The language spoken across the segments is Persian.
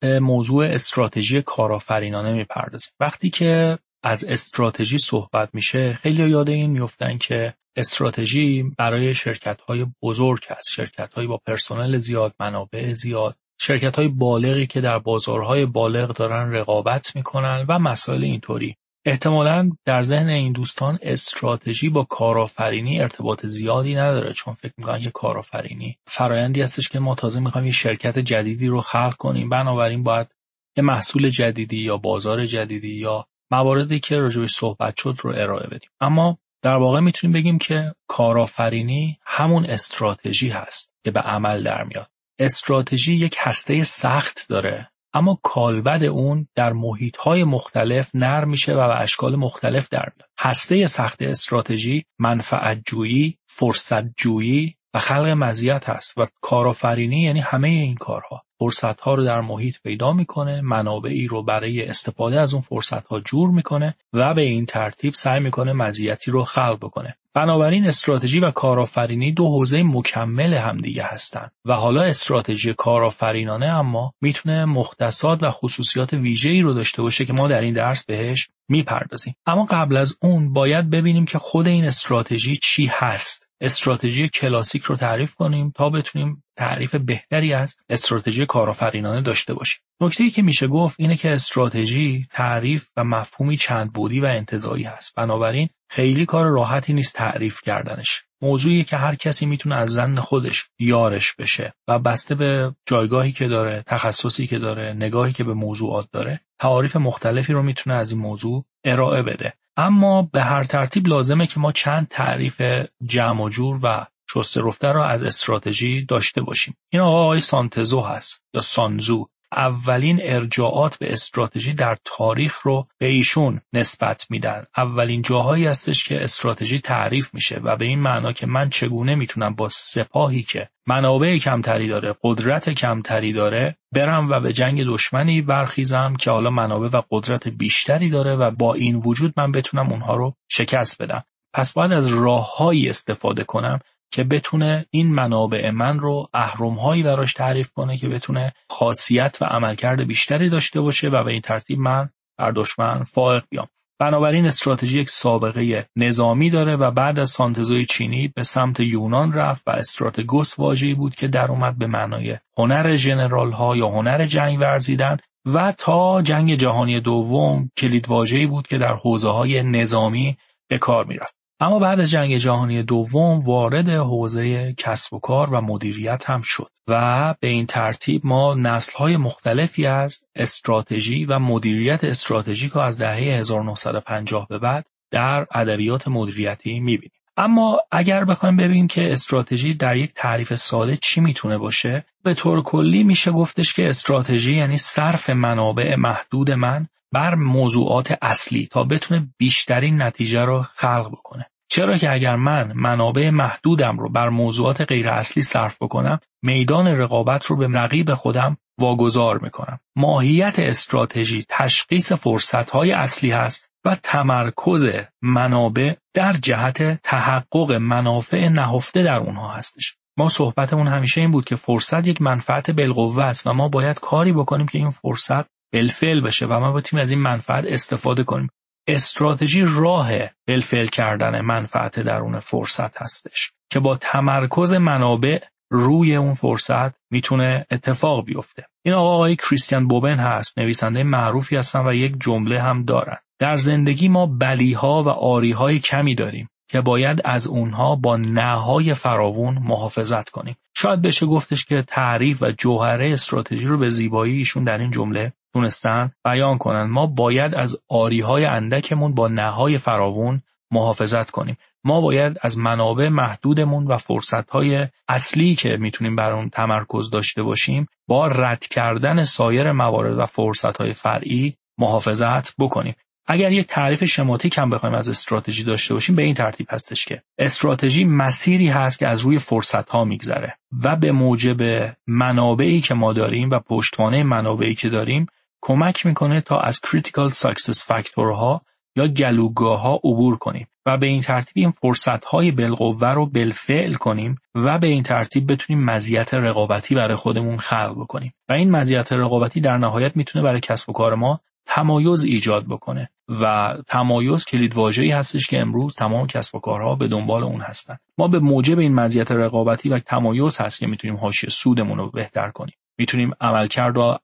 به موضوع استراتژی کارآفرینانه می‌پردازیم. وقتی که از استراتژی صحبت میشه خیلی یاد این میفتن که استراتژی برای شرکت های بزرگ هست. شرکت های با پرسنل زیاد منابع زیاد. شرکت های بالغی که در بازارهای بالغ دارن رقابت می‌کنن و مسائل اینطوری. احتمالا در ذهن این دوستان استراتژی با کارآفرینی ارتباط زیادی نداره چون فکر می‌کنن که کارآفرینی فرایندی هستش که ما تازه می‌خوایم یه شرکت جدیدی رو خلق کنیم. بنابراین باید یه محصول جدیدی یا بازار جدیدی یا مواردی که راجبش صحبت شد رو ارائه بدیم. اما در واقع می‌تونیم بگیم که کارآفرینی همون استراتژی هست که به عمل در میاد. استراتژی یک هسته سخت داره. اما کالبد اون در محیطهای مختلف نرم میشه و به اشکال مختلف در میاد. هسته سخت استراتژی منفعت جویی فرصت جویی و خلق مزیت هست و کارآفرینی یعنی همه این کارها. فرصت ها رو در محیط پیدا می‌کنه منابعی رو برای استفاده از اون فرصت ها جور می‌کنه و به این ترتیب سعی می‌کنه مزیتی رو خلق بکنه. بنابراین استراتژی و کارآفرینی دو حوزه مکمل همدیگه هستند و حالا استراتژی کارآفرینانه اما می‌تونه مختصات و خصوصیات ویژه‌ای رو داشته باشه که ما در این درس بهش می‌پردازیم. اما قبل از اون باید ببینیم که خود این استراتژی چی هست. استراتژی کلاسیک رو تعریف کنیم تا بتونیم تعریف بهتری از استراتژی کارآفرینانه داشته باشیم. نکته که میشه گفت اینه که استراتژی تعریف و مفهومی چند بودی و انتظایی هست. بنابراین خیلی کار راحتی نیست تعریف کردنش. موضوعی که هر کسی می‌تونه از زن خودش یارش بشه و بسته به جایگاهی که داره، تخصصی که داره، نگاهی که به موضوعات داره، تعاریف مختلفی رو می‌تونه از این موضوع ارائه بده. اما به هر ترتیب لازمه که ما چند تعریف جمع و جور و شسته رفته را از استراتژی داشته باشیم. این آقای سانتزو هست یا سانزو اولین ارجاعات به استراتژی در تاریخ رو به ایشون نسبت میدن. اولین جاهایی هستش که استراتژی تعریف میشه و به این معنا که من چگونه می‌تونم با سپاهی که منابع کمتری داره قدرت کمتری داره برم و به جنگ دشمنی برخیزم که حالا منابع و قدرت بیشتری داره و با این وجود من بتونم اونها رو شکست بدم. پس باید از راههایی استفاده کنم که بتونه این منابع من رو اهرمهایی براش تعریف کنه که بتونه خاصیت و عملکرد بیشتری داشته باشه و به این ترتیب من بر دشمن فائق بیام. بنابراین استراتژی یک سابقه نظامی داره و بعد از سانتزوی چینی به سمت یونان رفت و استراتگوس واژه‌ای بود که در اومد به معنای هنر ژنرال ها یا هنر جنگ ورزیدن و تا جنگ جهانی دوم کلید واژه‌ای بود که در حوزه های نظامی به کار می‌رفت. اما بعد از جنگ جهانی دوم وارد حوزه کسب و کار و مدیریت هم شد و به این ترتیب ما نسل‌های مختلفی از استراتژی و مدیریت استراتژیک از دهه 1950 به بعد در ادبیات مدیریتی می‌بینیم. اما اگر بخوایم ببینیم که استراتژی در یک تعریف ساده چی می‌تونه باشه به طور کلی میشه گفتش که استراتژی یعنی صرف منابع محدود من بر موضوعات اصلی تا بتونه بیشترین نتیجه رو خلق بکنه چرا که اگر من منابع محدودم رو بر موضوعات غیر اصلی صرف بکنم میدان رقابت رو به رقیب خودم واگذار می‌کنم. ماهیت استراتژی تشخیص فرصتهای اصلی هست و تمرکز منابع در جهت تحقق منافع نهفته در اونها هستش. ما صحبتمون همیشه این بود که فرصت یک منفعت بالقوه است و ما باید کاری بکنیم که این فرصت بالفعل بشه و ما بتونیم از این منفعت استفاده کنیم. استراتژی راه بالفعل کردن منفعت درون فرصت هستش که با تمرکز منابع روی اون فرصت می‌تونه اتفاق بیفته. این آقا آقای کریستیان بوبن هست نویسنده معروفی هستن و یک جمله هم دارن. در زندگی ما بلیها و آریهای کمی داریم. که باید از اونها با نهای فراوون محافظت کنیم. شاید بشه گفتش که تعریف و جوهره استراتژی رو به زیبایی ایشون در این جمله تونستن بیان کنن. ما باید از آریهای اندکمون با نهای فراوون محافظت کنیم. ما باید از منابع محدودمون و فرصتهای اصلی که می‌تونیم بر اون تمرکز داشته باشیم با رد کردن سایر موارد و فرصتهای فرعی محافظت بکنیم. اگر یک تعریف شماتیک هم بخوایم از استراتژی داشته باشیم به این ترتیب هستش که استراتژی مسیری هست که از روی فرصت ها میگذره و به موجب منابعی که ما داریم و پشتوانه منابعی که داریم کمک می‌کنه تا از critical success factor ها یا گلوگاه ها عبور کنیم و به این ترتیب این فرصت های بالقوه رو بالفعل کنیم و به این ترتیب بتونیم مزیت رقابتی برای خودمون خلق بکنیم. و این مزیت رقابتی در نهایت می‌تونه برای کسب و کار ما تمایز ایجاد بکنه. و تمایز کلید واژه‌ای هستش که امروز تمام کسب و کارها به دنبال اون هستن. ما به موجب این مزیت رقابتی و تمایز هست که می‌تونیم حاشیه سودمون رو بهتر کنیم. می‌تونیم عملکرد و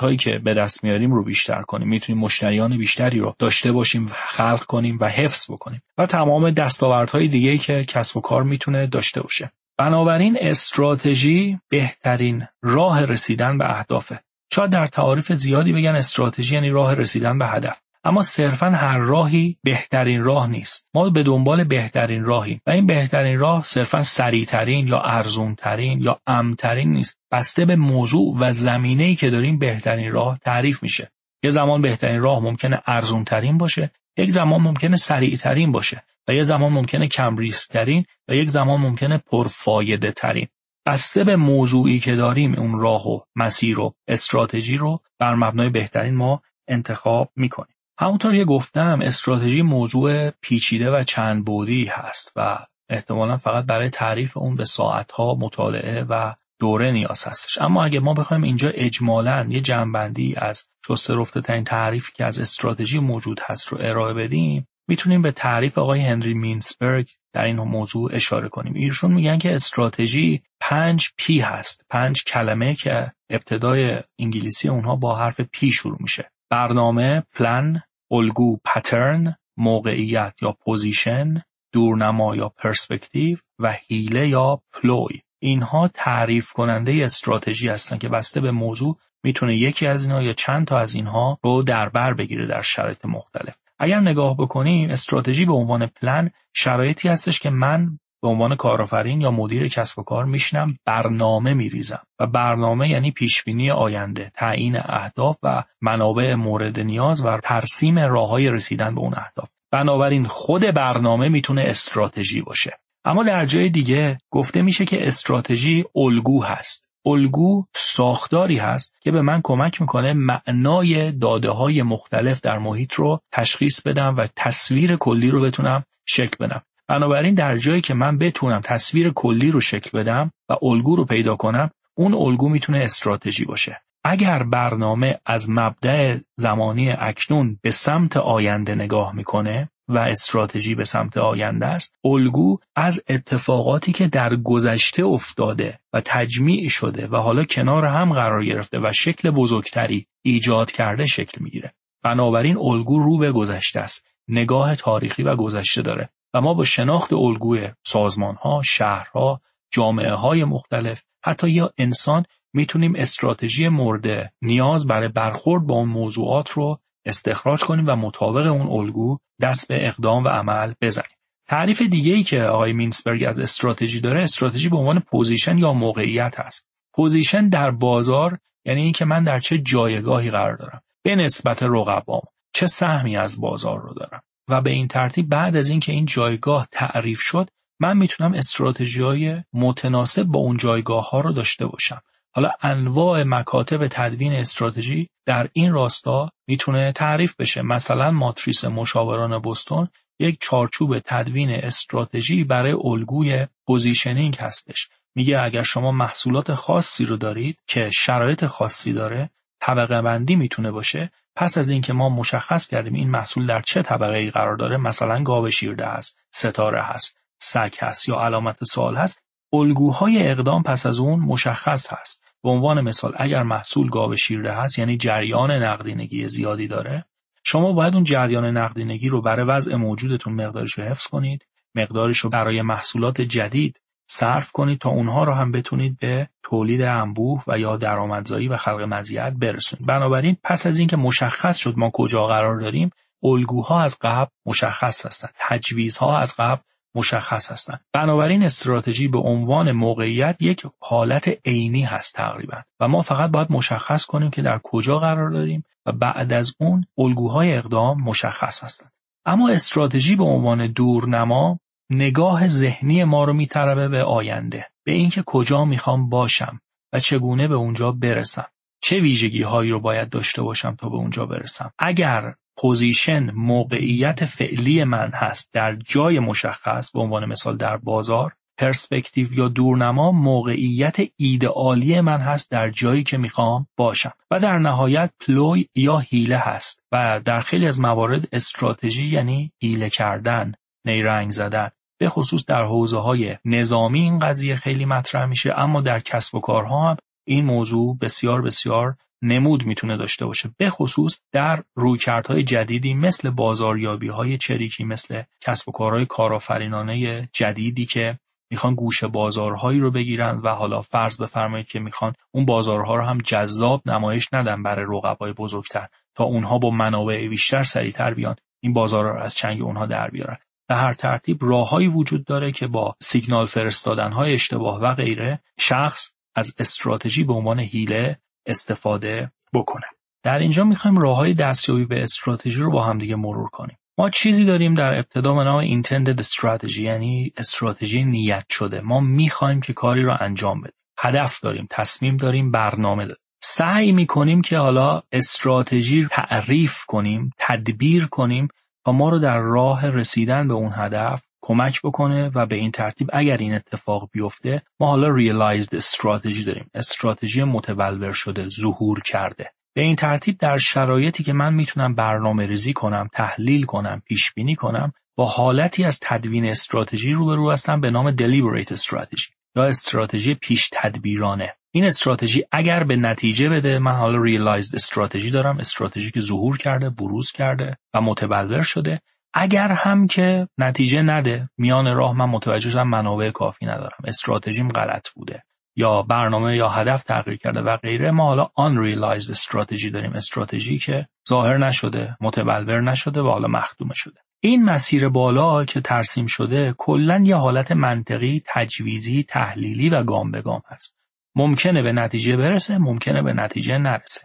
هایی که به دست میاریم رو بیشتر کنیم. می‌تونیم مشتریان بیشتری رو داشته باشیم و خلق کنیم و حفظ بکنیم. و تمام دستاوردهای دیگه که کسب و کار می‌تونه داشته باشه. بنابراین استراتژی بهترین راه رسیدن به اهدافه. شاید در تعاریف زیادی بگن استراتژی یعنی راه رسیدن به هدف. اما صرفا هر راهی بهترین راه نیست. ما به دنبال بهترین راهی و این بهترین راه صرفا سریعترین یا ارزونترین یا امترین نیست. بسته به موضوع و زمینه ای که داریم بهترین راه تعریف میشه. یه زمان بهترین راه ممکنه ارزونترین باشه یک زمان ممکنه سریعترین باشه و یه زمان ممکنه کم ریسک ترین و یک زمان ممکنه پرفایده ترین بسته به موضوعی که داریم اون راه و مسیر و استراتژی رو بر مبنای بهترین ما انتخاب می‌کنیم. همونطور که گفتم استراتژی موضوع پیچیده و چند بودی هست و احتمالا فقط برای تعریف اون به ساعتها مطالعه و دوره نیاز هستش. اما اگه ما بخوایم اینجا اجمالا یه جمع‌بندی از شسته رفته ترین تعریفی که از استراتژی موجود هست رو ارائه بدیم می‌تونیم به تعریف آقای هنری مینتزبرگ در این موضوع اشاره کنیم. ایشون میگن که استراتژی پنج P هست. پنج کلمه که ابتدای انگلیسی اونها با حرف P شروع میشه. برنامه پلان الگو pattern موقعیت یا position دورنما یا پرسپکتیو و هیله یا پلوی. اینها تعریف کننده استراتژی هستن که بسته به موضوع می‌تونه یکی از اینها یا چند تا از اینها رو در بر بگیره در شرایط مختلف. اگر نگاه بکنیم استراتژی به عنوان پلن شرایطی هستش که من به عنوان کارآفرین یا مدیر کسب و کار میشنم برنامه میریزم. و برنامه یعنی پیشبینی آینده تعیین اهداف و منابع مورد نیاز و ترسیم راههای رسیدن به اون اهداف. بنابراین خود برنامه می‌تونه استراتژی باشه. اما در جای دیگه گفته میشه که استراتژی الگو هست. الگو ساختاری هست که به من کمک می‌کنه معنای داده های مختلف در محیط رو تشخیص بدم و تصویر کلی رو بتونم شکل بدم. بنابراین در جایی که من بتونم تصویر کلی رو شکل بدم و الگو رو پیدا کنم اون الگو می‌تونه استراتژی باشه. اگر برنامه از مبدع زمانی اکنون به سمت آینده نگاه می‌کنه و استراتژی به سمت آینده است الگو از اتفاقاتی که در گذشته افتاده و تجمیع شده و حالا کنار هم قرار گرفته و شکل بزرگتری ایجاد کرده شکل می‌گیره. بنابراین الگو رو به گذشته است نگاه تاریخی و گذشته داره و ما با شناخت الگوی سازمان ها، شهرها، جامعه های مختلف حتی یا انسان می‌تونیم استراتژی مورد نیاز برای برخورد با اون موضوعات رو استخراج کنیم و مطابق اون الگو دست به اقدام و عمل بزنیم. تعریف دیگه ای که آقای مینتزبرگ از استراتژی داره استراتژی به عنوان position یا موقعیت هست. position در بازار یعنی اینکه من در چه جایگاهی قرار دارم به نسبت رقبام چه سهمی از بازار رو دارم و به این ترتیب بعد از اینکه این جایگاه تعریف شد من می‌تونم استراتژی های متناسب با اون جایگاه ها رو داشته باشم حالا انواع مکاتب تدوین استراتژی در این راستا می‌تونه تعریف بشه. مثلا ماتریس مشاوران بوستون یک چارچوب تدوین استراتژی برای الگوی positioning هستش. میگه اگر شما محصولات خاصی رو دارید که شرایط خاصی داره طبقه بندی می‌تونه باشه. پس از اینکه ما مشخص کردیم این محصول در چه طبقه ای قرار داره مثلا گاو شیرده هست ستاره هست سگ هست یا علامت سوال هست الگوهای اقدام پس از اون مشخص هست. به عنوان مثال اگر محصول گاو شیرده هست یعنی جریان نقدینگی زیادی داره شما باید اون جریان نقدینگی رو برای وضع موجودتون مقدارش رو حفظ کنید مقدارش رو برای محصولات جدید صرف کنید تا اونها رو هم بتونید به تولید انبوه و یا درآمدزایی و خلق مزیت برسونید. بنابراین پس از اینکه مشخص شد ما کجا قرار داریم الگوها از قبل مشخص هستند تجویزها از قبل مشخص هستند. بنابراین استراتژی به عنوان موقعیت یک حالت عینی هست تقریبا و ما فقط باید مشخص کنیم که در کجا قرار داریم و بعد از اون الگوهای اقدام مشخص هستند. اما استراتژی به عنوان دورنما نگاه ذهنی ما رو میطلبه به آینده به اینکه کجا می‌خوام باشم و چگونه به اونجا برسم. چه ویژگی هایی رو باید داشته باشم تا به اونجا برسم؟ اگر position موقعیت فعلی من هست در جای مشخص به عنوان مثال در بازار پرسپکتیو یا دورنما موقعیت ایدئالی من هست در جایی که می‌خوام باشم و در نهایت ploy یا حیله هست و در خیلی از موارد استراتژی یعنی حیله کردن نیرنگ زدن به خصوص در حوزه های نظامی این قضیه خیلی مطرح میشه اما در کسب و کارها هم این موضوع بسیار بسیار نمود می‌تونه داشته باشه به خصوص در رویکردهای جدیدی مثل بازاریابی های چریکی مثل کسب و کارهای کارآفرینانه جدیدی که می‌خوان گوشه بازارهایی رو بگیرن و حالا فرض بفرمایید که می‌خوان اون بازارها رو هم جذاب نمایش ندن برای رقبای بزرگتر تا اونها با منابع بیشتر سریعتر بیان این بازارها رو از چنگ اونها در بیارن. به هر ترتیب راههایی وجود داره که با سیگنال فرستادن های اشتباه و غیره شخص از استراتژی به عنوان هیله استفاده بکنه. در اینجا می‌خوایم راه های دستیابی به استراتژی رو با هم دیگه مرور کنیم. ما چیزی داریم در ابتدا به نام intended strategy یعنی استراتژی نیت شده. ما می‌خوایم که کاری رو انجام بدیم. هدف داریم تصمیم داریم برنامه داریم. سعی می‌کنیم که حالا استراتژی تعریف کنیم تدبیر کنیم تا ما رو در راه رسیدن به اون هدف کمک بکنه و به این ترتیب اگر این اتفاق بیفته ما حالا realized strategy داریم. استراتژی متبلور شده ظهور کرده. به این ترتیب در شرایطی که من می‌تونم برنامه ریزی کنم تحلیل کنم پیش بینی کنم با حالتی از تدوین استراتژی روبرو هستم به نام deliberate strategy یا استراتژی پیش تدبیرانه. این استراتژی اگر به نتیجه بده من حالا realized strategy دارم استراتژی که ظهور کرده بروز کرده و متبلور شده. اگر هم که نتیجه نده میان راه من متوجه شدم منابع کافی ندارم. استراتژیم غلط بوده. یا برنامه یا هدف تغییر کرده و غیره. ما حالا unrealized استراتژی داریم. استراتژی که ظاهر نشده متبلور نشده و حالا مخدومه شده. این مسیر بالا که ترسیم شده کلا یه حالت منطقی تجویزی تحلیلی و گام به گام هست. ممکنه به نتیجه برسه ممکنه به نتیجه نرسه.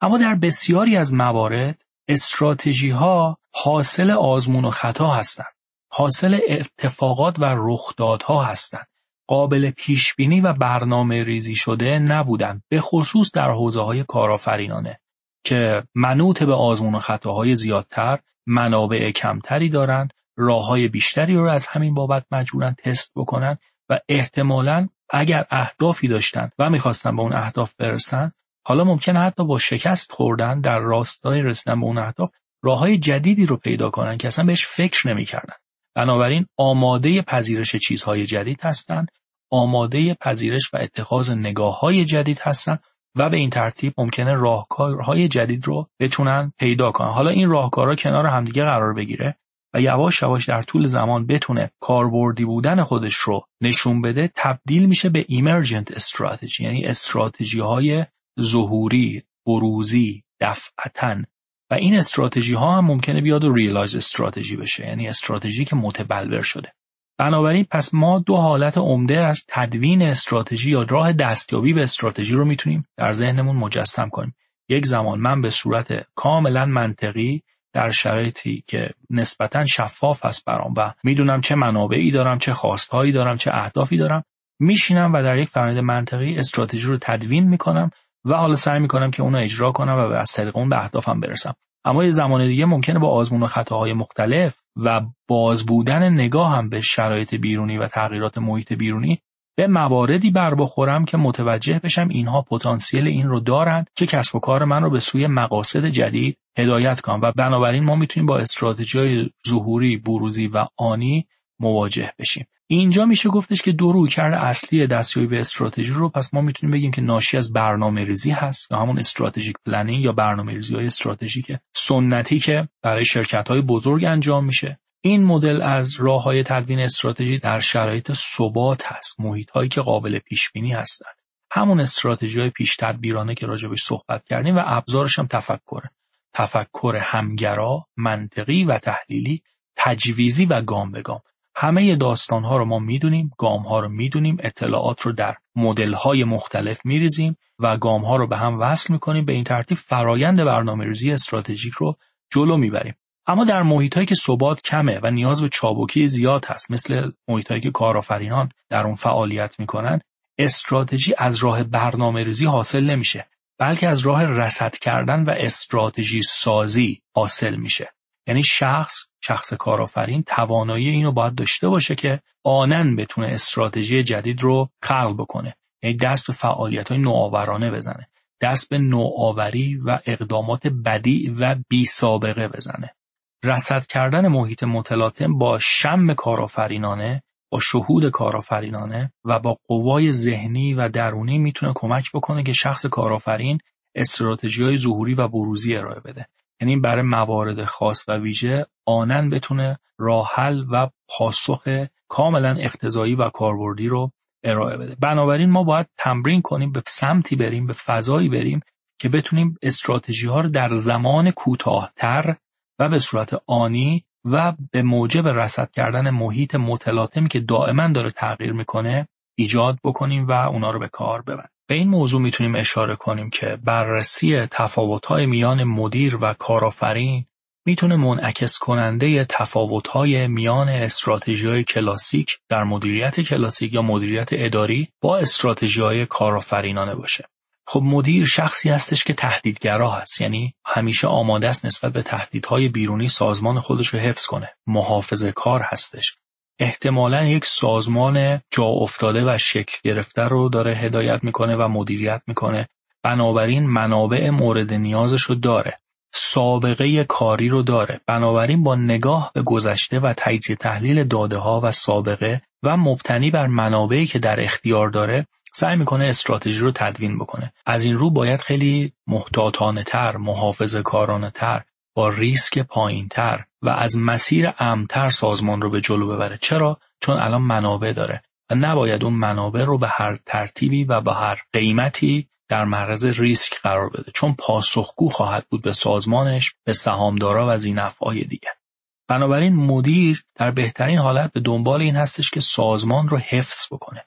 اما در بسیاری از موارد استراتژی ها حاصل آزمون و خطا هستند. حاصل اتفاقات و رخدادها هستند. قابل پیش بینی و برنامه ریزی شده نبودند به خصوص در حوزه های کارآفرینانه که منوط به آزمون و خطاهای زیادتر منابع کمتری دارند راه های بیشتری رو از همین بابت مجبورن تست بکنن و احتمالا اگر اهدافی داشتن و می‌خواستن به اون اهداف برسن حالا ممکنه حتی با شکست خوردن در راستای رسیدن به اون اهداف راه های جدیدی رو پیدا کنن که اصلا بهش فکر نمی‌کردن. بنابراین آماده پذیرش چیزهای جدید هستند آماده پذیرش و اتخاذ نگاه های جدید هستند و به این ترتیب ممکنه راهکارهای جدید رو بتونن پیدا کنن. حالا این راهکارها کنار همدیگه قرار بگیره و یواش یواش در طول زمان بتونه کاربردی بودن خودش رو نشون بده تبدیل میشه به ایمرجنت استراتژی یعنی استراتژی های ظهوری بروزی دفعتا. و این استراتژی ها هم ممکنه بیاد و realized strategy بشه. یعنی استراتژی که متبلور شده. بنابراین پس ما دو حالت عمده از تدوین استراتژی یا راه دستیابی به استراتژی رو می‌تونیم در ذهنمون مجسم کنیم. یک زمان من به صورت کاملا منطقی در شرایطی که نسبتا شفاف هست برام و می‌دونم چه منابعی دارم چه خواستهایی دارم چه اهدافی دارم میشینم و در یک فرآیند منطقی استراتژی رو تدوین می‌کنم و حالا سعی می‌کنم که اون رو اجرا کنم و از طریق اون به اهدافم برسم. اما یه زمان دیگه ممکنه با آزمون و خطاهای مختلف و باز بودن نگاه هم به شرایط بیرونی و تغییرات محیط بیرونی به مواردی بر بخورم که متوجه بشم اینها پتانسیل این رو دارند که کسب و کار من رو به سوی مقاصد جدید هدایت کنم و بنابراین ما می‌تونیم با استراتژی ظهوری بروزی و آنی مواجه بشیم. اینجا میشه گفتش که دو رویکرد اصلی دستیابی به استراتژی رو. پس ما می‌تونیم بگیم که ناشی از برنامه ریزی هست یا همون strategic planning یا برنامه ریزی های استراتژیک سنتی که برای شرکت های بزرگ انجام میشه. این مدل از راه های تدوین استراتژی در شرایط ثبات هست. محیط هایی که قابل پیش بینی هستند. همون استراتژی های پیش تدبیرانه که راجبش صحبت کردیم و ابزارش هم تفکره تفکر همگرا منطقی و تحلیلی تجویزی و گام به گام. همه داستان ها رو ما می‌دونیم گام ها رو می‌دونیم اطلاعات رو در مدل های مختلف میریزیم و گام ها رو به هم وصل می‌کنیم به این ترتیب فرایند برنامه ریزی استراتژیک رو جلو می‌بریم. اما در محیط هایی که ثبات کمه و نیاز به چابکی زیاد هست مثل محیط هایی که کارآفرینان در اون فعالیت می‌کنن استراتژی از راه برنامه ریزی حاصل نمیشه بلکه از راه رصد کردن و استراتژی سازی حاصل میشه. یعنی شخص شخص کارآفرین توانایی اینو باید داشته باشه که آنن بتونه استراتژی جدید رو خلق بکنه. یعنی دست به فعالیت های نوآورانه بزنه. دست به نوآوری و اقدامات بدی و بی سابقه بزنه. رصد کردن محیط متلاطم با شم کارآفرینانه با شهود کارآفرینانه و با قوای ذهنی و درونی می‌تونه کمک بکنه که شخص کارآفرین استراتژی های ظهوری و بروزی ارائه بده. یعنی برای موارد خاص و ویژه آنن بتونه راحل و پاسخ کاملا اقتضایی و کاربردی رو ارائه بده. بنابراین ما باید تمرین کنیم به سمتی بریم به فضایی بریم که بتونیم استراتژی ها رو در زمان کوتاهتر و به صورت آنی و به موجب رصد کردن محیط متلاطمی که دائما داره تغییر می‌کنه ایجاد بکنیم و اونا رو به کار ببریم. به این موضوع می‌تونیم اشاره کنیم که بررسی تفاوت‌های میان مدیر و کارآفرین می‌تونه منعکس کننده تفاوت‌های میان استراتژی‌های کلاسیک در مدیریت کلاسیک یا مدیریت اداری با استراتژی‌های کارآفرینانه باشه. خب مدیر شخصی هستش که تهدیدگرا هست یعنی همیشه آماده است نسبت به تهدیدهای بیرونی سازمان خودش رو حفظ کنه محافظه کار هستش احتمالا یک سازمان جا افتاده و شکل گرفته رو داره هدایت می‌کنه و مدیریت می‌کنه. بنابراین منابع مورد نیازش رو داره. سابقه کاری رو داره. بنابراین با نگاه به گذشته و تجزیه تحلیل داده ها و سابقه و مبتنی بر منابعی که در اختیار داره سعی می‌کنه استراتژی رو تدوین بکنه. از این رو باید خیلی محتاطانه تر محافظه کارانه تر با ریسک پایین تر و از مسیر امتر سازمان رو به جلو ببره. چرا؟ چون الان منابع داره و نباید اون منابع رو به هر ترتیبی و به هر قیمتی در معرض ریسک قرار بده. چون پاسخگو خواهد بود به سازمانش به سهامدارا و زینفعای دیگه. بنابراین مدیر در بهترین حالت به دنبال این هستش که سازمان رو حفظ بکنه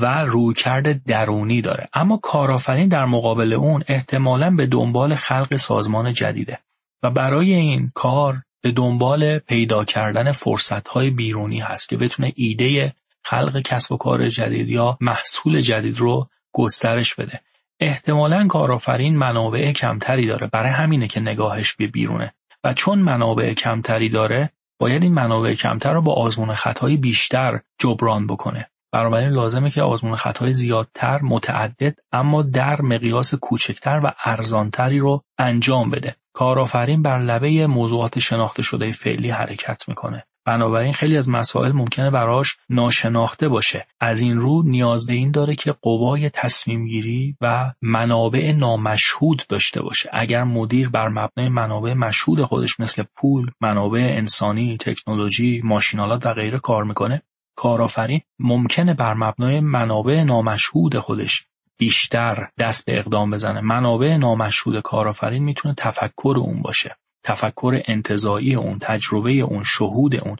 و رویکرد درونی داره. اما کارآفرین در مقابل اون احتمالا به دنبال خلق سازمان جدیده و برای این کار به دنبال پیدا کردن فرصتهای بیرونی هست که بتونه ایده خلق کسب و کار جدید یا محصول جدید رو گسترش بده. احتمالا کارآفرین منابع کمتری داره. برای همینه که نگاهش به بیرونه. و چون منابع کمتری داره باید این منابع کمتر رو با آزمون خطای بیشتر جبران بکنه. بنابراین لازمه که آزمون خطای زیادتر متعدد اما در مقیاس کوچکتر و ارزانتری رو انجام بده. کارآفرین بر لبه موضوعات شناخته شده فعلی حرکت می‌کنه. بنابراین خیلی از مسائل ممکنه براش ناشناخته باشه. از این رو نیاز به این داره که قوای تصمیم گیری و منابع نامشهود داشته باشه. اگر مدیر بر مبنای منابع مشهود خودش مثل پول منابع انسانی تکنولوژی ماشینالات و غیره کار می‌کنه کارآفرین ممکنه بر مبنای منابع نامشهود خودش بیشتر دست به اقدام بزنه. منابع نامشهود کارآفرین می‌تونه تفکر اون باشه تفکر انتظایی اون تجربه اون شهود اون.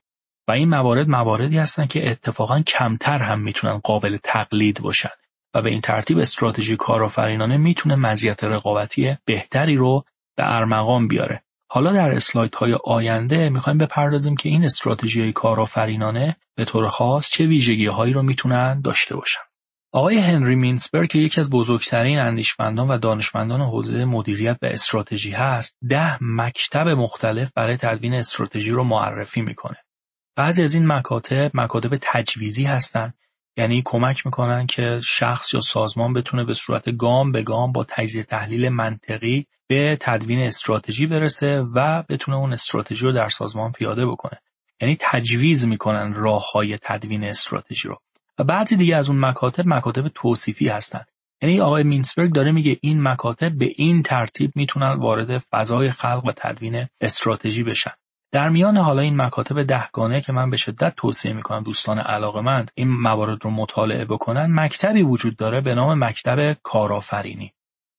و این موارد مواردی هستن که اتفاقا کمتر هم می‌تونن قابل تقلید باشن. و به این ترتیب استراتژی کارآفرینانه می‌تونه مزیت رقابتی بهتری رو به ارمغان بیاره. حالا در اسلاید های آینده می‌خوایم بپردازیم که این استراتژی کارآفرینانه به طور خاص چه ویژگی هایی رو می‌تونن داشته باشن. آقای هنری مینسبرگ که یکی از بزرگترین اندیشمندان و دانشمندان حوزه مدیریت و استراتژی هست، ده مکتب مختلف برای تدوین استراتژی رو معرفی می‌کنه. بعضی از این مکاتب مکاتب تجویزی هستند یعنی کمک می‌کنن که شخص یا سازمان بتونه به صورت گام به گام با تجزیه تحلیل منطقی به تدوین استراتژی برسه و بتونه اون استراتژی رو در سازمان پیاده بکنه یعنی تجویز می‌کنن راه های تدوین استراتژی رو و بعضی دیگه از اون مکاتب مکاتب توصیفی هستن. یعنی آقای مینسبرگ داره میگه این مکاتب به این ترتیب می‌تونن وارد فضای خلق و تدوین استراتژی بشن. در میان حالا این مکاتب دهگانه که من به شدت توصیه می‌کنم دوستان علاقمند این موارد رو مطالعه بکنن مکتبی وجود داره به نام مکتب کارآفرینی.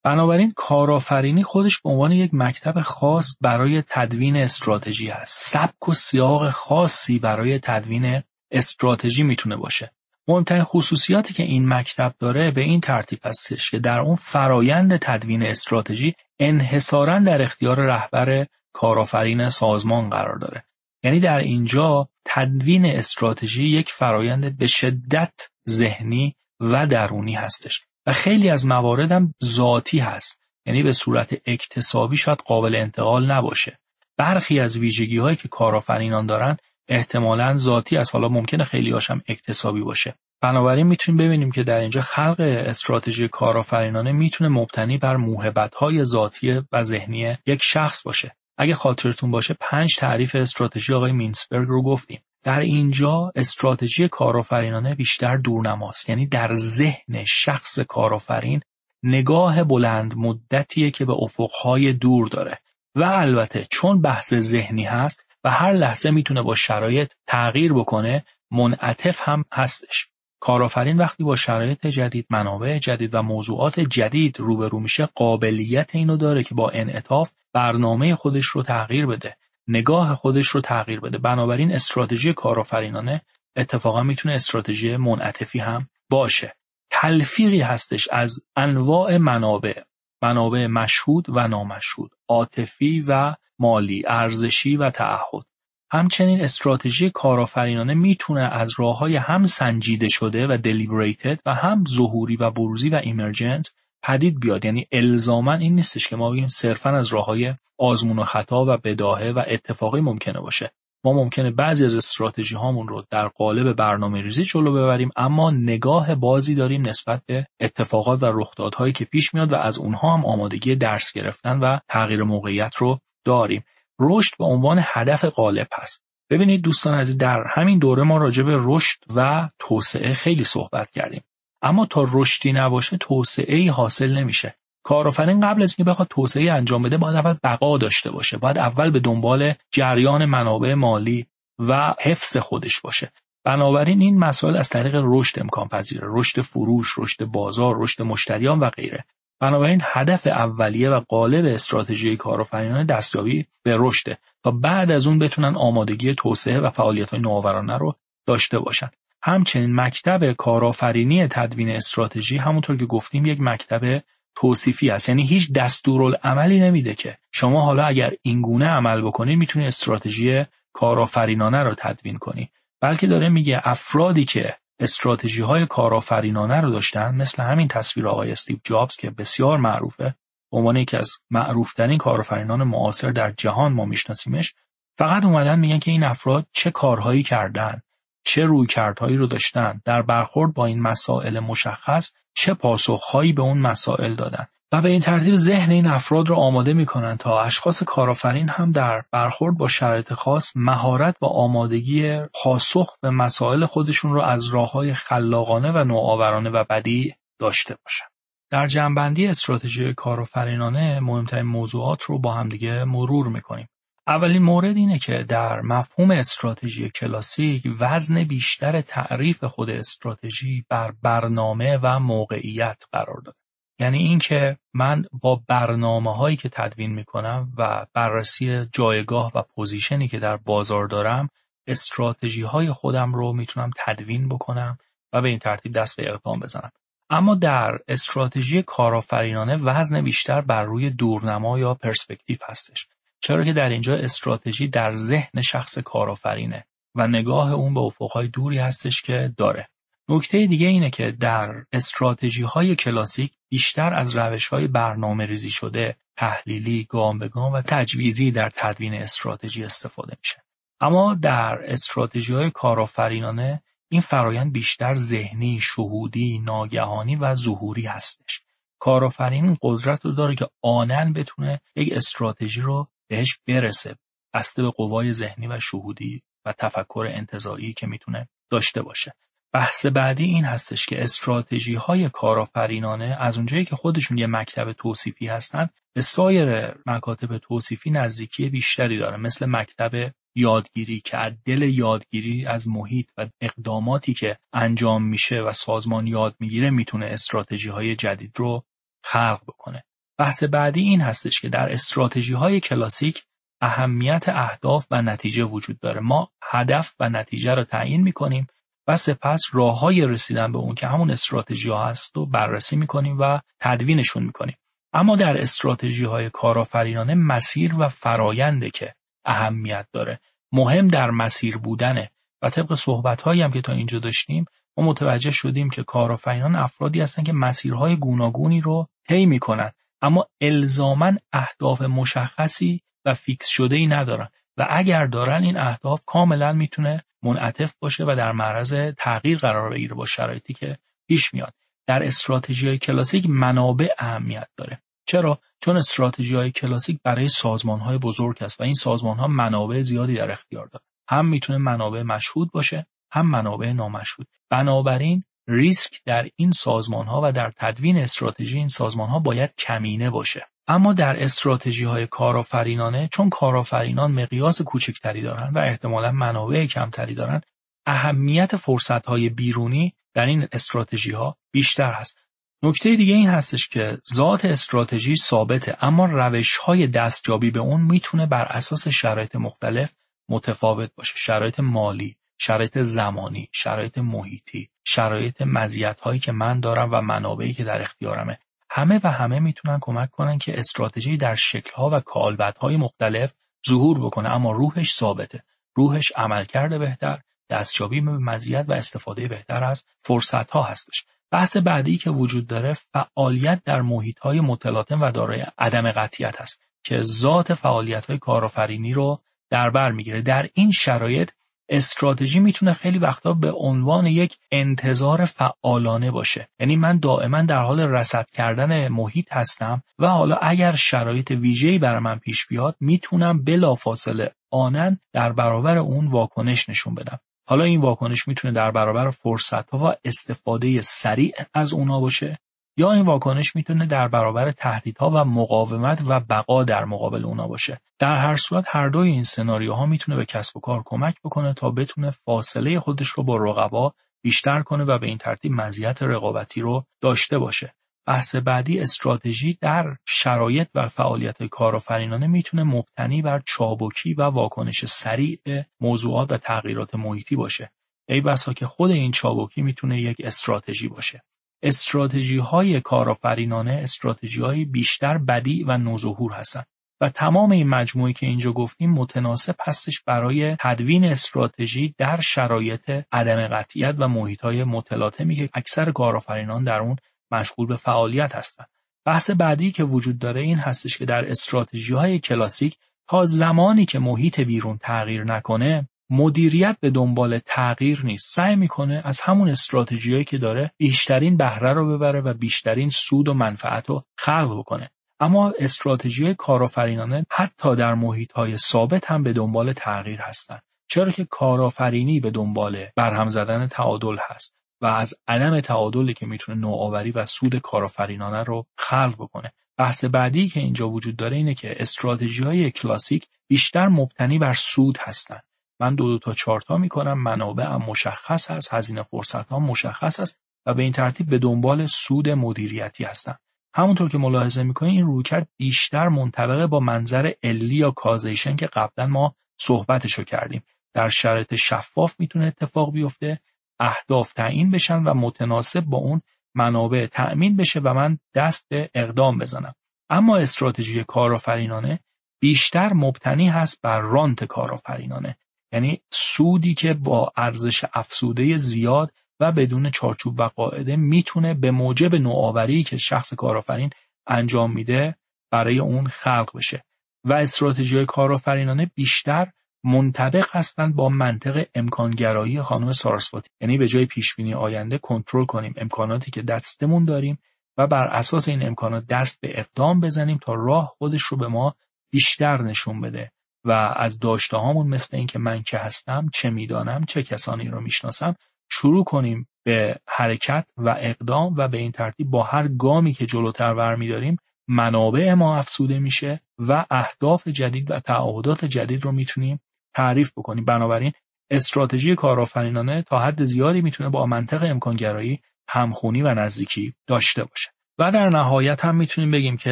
بنابراین کارآفرینی خودش به عنوان یک مکتب خاص برای تدوین استراتژی هست. سبک و سیاق خاصی برای تدوین استراتژی می‌تونه باشه. مهمترین خصوصیاتی که این مکتب داره به این ترتیب هستش که در اون فرایند تدوین استراتژی انحصارا در اختیار رهبر کارآفرین سازمان قرار داره. یعنی در اینجا تدوین استراتژی یک فرایند به شدت ذهنی و درونی هستش و خیلی از موارد هم ذاتی هست. یعنی به صورت اکتسابی شاید قابل انتقال نباشه. برخی از ویژگی هایی که کارآفرینان دارن احتمالا ذاتی از حالا ممکنه خیلی هاشم اکتسابی باشه. بنابراین می‌تونیم ببینیم که در اینجا خلق استراتژی کارآفرینانه می‌تونه مبتنی بر موهبت های ذاتی و ذهنی یک شخص باشه. اگه خاطرتون باشه پنج تعریف استراتژی آقای مینسبرگ رو گفتیم. در اینجا استراتژی کارآفرینانه بیشتر دورنماست. یعنی در ذهن شخص کارآفرین نگاه بلند مدتیه که به افقهای دور داره. و البته چون بحث ذهنی هست و هر لحظه می‌تونه با شرایط تغییر بکنه منعطف هم هستش. کارآفرین وقتی با شرایط جدید منابع جدید و موضوعات جدید روبرو میشه قابلیت اینو داره که با انعطاف برنامه خودش رو تغییر بده نگاه خودش رو تغییر بده. بنابراین استراتژی کارآفرینانه اتفاقا می‌تونه استراتژی منعطفی هم باشه. تلفیقی هستش از انواع منابع منابع مشهود و نامشهود عاطفی و مالی ارزشی و تعهد. همچنین استراتژی کارآفرینانه می‌تونه از راه های هم سنجیده شده و دلیبریتد و هم ظهوری و بروزی و ایمرجنت پدید بیاد. یعنی الزاما این نیستش که ما بگیم صرفا از راه های آزمون و خطا و بداهه و اتفاقی ممکنه باشه. ما ممکنه بعضی از استراتژی هامون رو در قالب برنامه ریزی جلو ببریم اما نگاه بازی داریم نسبت به اتفاقات و رخدادهایی که پیش میاد و از اونها هم آمادگی درس گرفتن و تغییر موقعیت رو داریم. رشد به عنوان هدف غالب هست. ببینید دوستان عزیز در همین دوره ما راجع به رشد و توسعه خیلی صحبت کردیم. اما تا رشدی نباشه توسعه ای حاصل نمیشه. کارآفرین قبل از اینکه بخواد توسعه انجام بده باید اول بقا داشته باشه. باید اول به دنبال جریان منابع مالی و حفظ خودش باشه. بنابراین این مسائل از طریق رشد امکان پذیره رشد فروش رشد بازار رشد مشتریان و غیره. بنابراین هدف اولیه و قالب استراتژی کارآفرینان دستیابی به رشده تا بعد از اون بتونن آمادگی توسعه و فعالیت های نوآورانه رو داشته باشن. همچنین مکتب کارآفرینی تدوین استراتژی همونطور که گفتیم یک مکتب توصیفی است. یعنی هیچ دستورالعملی نمیده که شما حالا اگر این گونه عمل بکنید می‌تونید استراتژی کارآفرینانه رو تدوین کنی. بلکه داره میگه افرادی که استراتژی های کارآفرینانه رو داشتن مثل همین تصویر آقای استیو جابز که بسیار معروفه. به عنوان یکی از معروفترین کارآفرینان معاصر در جهان ما میشناسیمش. فقط اومدن میگن که این افراد چه کارهایی کردن چه رویکردهایی رو داشتن در برخورد با این مسائل مشخص چه پاسخهایی به اون مسائل دادن. و به این ترتیب ذهن این افراد رو آماده می‌کنن تا اشخاص کارآفرین هم در برخورد با شرایط خاص مهارت و آمادگی پاسخ به مسائل خودشون رو از راه های خلاقانه و نوآورانه و بدی داشته باشن. در جنبندی استراتژی کارآفرینانه مهمترین موضوعات رو با همدیگه مرور می‌کنیم. اولین مورد اینه که در مفهوم استراتژی کلاسیک وزن بیشتر تعریف خود استراتژی بر برنامه و موقعیت قرار داره. یعنی اینکه من با برنامه هایی که تدوین می‌کنم و بررسی جایگاه و پوزیشنی که در بازار دارم استراتژی های خودم رو می‌تونم تدوین بکنم و به این ترتیب دست به اقدام بزنم. اما در استراتژی کارآفرینانه وزن بیشتر بر روی دورنما یا پرسپکتیو هستش. چرا که در اینجا استراتژی در ذهن شخص کارآفرینه و نگاه اون به افقهای دوری هستش که داره. نکته دیگه اینه که در استراتژی های کلاسیک بیشتر از روش های برنامه ریزی شده، تحلیلی، گام به گام و تجویزی در تدوین استراتژی استفاده میشه. اما در استراتژی های کارآفرینانه این فرایند بیشتر ذهنی، شهودی، ناگهانی و ظهوری هستش. کارآفرین قدرت رو داره که آنن بتونه یک استراتژی رو بهش برسه بسته به قوای ذهنی و شهودی و تفکر انتظایی که می‌تونه داشته باشه بحث بعدی این هستش که استراتژی های کارآفرینانه از اونجایی که خودشون یه مکتب توصیفی هستن به سایر مکاتب توصیفی نزدیکی بیشتری داره مثل مکتب یادگیری که از دل یادگیری از محیط و اقداماتی که انجام میشه و سازمان یاد می‌گیره می‌تونه استراتژی های جدید رو خلق بکنه. بحث بعدی این هستش که در استراتژی های کلاسیک اهمیت اهداف و نتیجه وجود داره. ما هدف و نتیجه رو تعیین می‌کنیم و سپس راه های رسیدن به اون که همون استراتژی ها هست و بررسی می‌کنیم و تدوینشون می‌کنیم. اما در استراتژی های کارآفرینانه مسیر و فراینده که اهمیت داره. مهم در مسیر بودنه. و طبق صحبت هایی هم که تا اینجا داشتیم ما متوجه شدیم که کارآفرینان افرادی هستن که مسیرهای گوناگونی رو طی می‌کنن. اما الزاما اهداف مشخصی و fix شده ای ندارن. و اگر دارن این اهداف کاملا می‌تونه منعطف باشه و در معرض تغییر قرار بگیره با شرایطی که پیش میاد. در استراتژی های کلاسیک منابع اهمیت داره. چرا؟ چون استراتژی های کلاسیک برای سازمان های بزرگ است و این سازمان ها منابع زیادی در اختیار دارن. هم می‌تونه منابع مشهود باشه هم منابع نامشهود. بنابراین ریسک در این سازمان ها و در تدوین استراتژی این سازمان ها باید کمینه باشه. اما در استراتژی های کارآفرینانه چون کارآفرینان مقیاس کوچکتری دارند و احتمالا منابع کمتری دارند اهمیت فرصت های بیرونی در این استراتژی ها بیشتر هست. نکته دیگه این هستش که ذات استراتژی ثابته اما روش های دستیابی به اون می‌تونه بر اساس شرایط مختلف متفاوت باشه. شرایط مالی شرایط زمانی شرایط محیطی شرایط مزیت هایی که من دارم و منابعی که در اختیارمه. همه و همه می‌تونن کمک کنن که استراتژی در شکلها و کالبدهای مختلف ظهور بکنه اما روحش ثابته. روحش عملکرد بهتر دستیابی به مزیت و استفاده بهتر از فرصت ها هستش. بحث بعدی که وجود داره فعالیت در محیط های متلاطم و دارای عدم قطیت هست که ذات فعالیت های کارآفرینی رو در بر می‌گیره. در این شرایط استراتژی می‌تونه خیلی وقتا به عنوان یک انتظار فعالانه باشه. یعنی من دائما در حال رصد کردن محیط هستم و حالا اگر شرایط ویژه‌ای برای من پیش بیاد می‌تونم بلافاصله آنن در برابر اون واکنش نشون بدم. حالا این واکنش می‌تونه در برابر فرصت ها و استفاده سریع از اونا باشه. یا این واکنش می‌تونه در برابر تهدیدها و مقاومت و بقا در مقابل اونا باشه. در هر صورت هر دوی این سناریوها می‌تونه به کسب و کار کمک بکنه تا بتونه فاصله خودش رو با رقبا بیشتر کنه و به این ترتیب مزیت رقابتی رو داشته باشه. بحث بعدی استراتژی در شرایط و فعالیت کارآفرینانه می‌تونه مبتنی بر چابکی و واکنش سریع موضوعات و تغییرات محیطی باشه. ای بسا که خود این چابکی می‌تونه یک استراتژی باشه. استراتژی های کارآفرینانه استراتژی های بیشتر بدی و نوظهور هستند و تمام این مجموعی که اینجا گفتیم متناسب هستش برای تدوین استراتژی در شرایط عدم قطعیت و محیط های متلاطمی که اکثر کارآفرینان در اون مشغول به فعالیت هستند. بحث بعدی که وجود داره این هستش که در استراتژی های کلاسیک تا زمانی که محیط بیرون تغییر نکنه مدیریت به دنبال تغییر نیست. سعی می‌کنه از همون استراتژیایی که داره بیشترین بهره رو ببره و بیشترین سود و منفعت رو خلق بکنه. اما استراتژی کارآفرینانه حتی در محیط های ثابت هم به دنبال تغییر هستند چرا که کارآفرینی به دنبال برهم زدن تعادل هست و از عدم تعادلی که می‌تونه نوآوری و سود کارآفرینانه رو خلق بکنه. بحث بعدی که اینجا وجود داره اینه که استراتژی های کلاسیک بیشتر مبتنی بر سود هستند من دو دو تا چارتا می‌کنم منابعم مشخص هست هزینه فرصت ها مشخص است و به این ترتیب به دنبال سود مدیریتی هستم. همونطور که ملاحظه می‌کنید این رویکرد بیشتر منطبق با منظر الی یا کازیشن که قبلا ما صحبتشو کردیم. در شرایط شفاف می‌تونه اتفاق بیفته اهداف تعیین بشن و متناسب با اون منابع تأمین بشه و من دست به اقدام بزنم. اما استراتژی کارآفرینانه بیشتر مبتنی هست بر رانت کارآفرینانه. یعنی سودی که با ارزش افزوده زیاد و بدون چارچوب و قاعده می‌تونه به موجب نوآوری که شخص کارآفرین انجام میده برای اون خلق بشه. و استراتژی کارآفرینانه بیشتر منطبق هستند با منطق امکانگرایی خانم سارسواتی یعنی به جای پیش بینی آینده کنترل کنیم امکاناتی که دستمون داریم و بر اساس این امکانات دست به اقدام بزنیم تا راه خودش رو به ما بیشتر نشون بده. و از داشته هامون مثل اینکه من که هستم چه می‌دانم چه کسانی رو می‌شناسم شروع کنیم به حرکت و اقدام و به این ترتیب با هر گامی که جلوتر برمیداریم منابع ما افسوده میشه و اهداف جدید و تعهدات جدید رو می‌تونیم تعریف بکنیم. بنابراین استراتژی کارآفرینانه تا حد زیادی می‌تونه با منطق امکانگرایی همخونی و نزدیکی داشته باشه. و در نهایت هم می‌تونیم بگیم که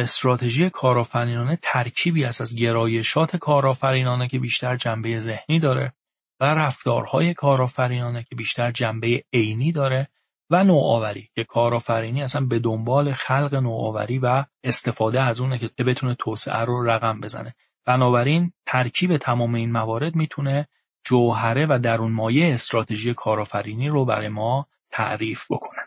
استراتژی کارآفرینانه ترکیبی است از گرایشات کارآفرینانه که بیشتر جنبه ذهنی داره و رفتارهای کارآفرینانه که بیشتر جنبه عینی داره و نوآوری که کارآفرینی اصلا به دنبال خلق نوآوری و استفاده از اونه که بتونه توسعه رو رقم بزنه. بنابراین ترکیب تمام این موارد می‌تونه جوهره و درون مایه استراتژی کارآفرینی رو برای ما تعریف بکنه.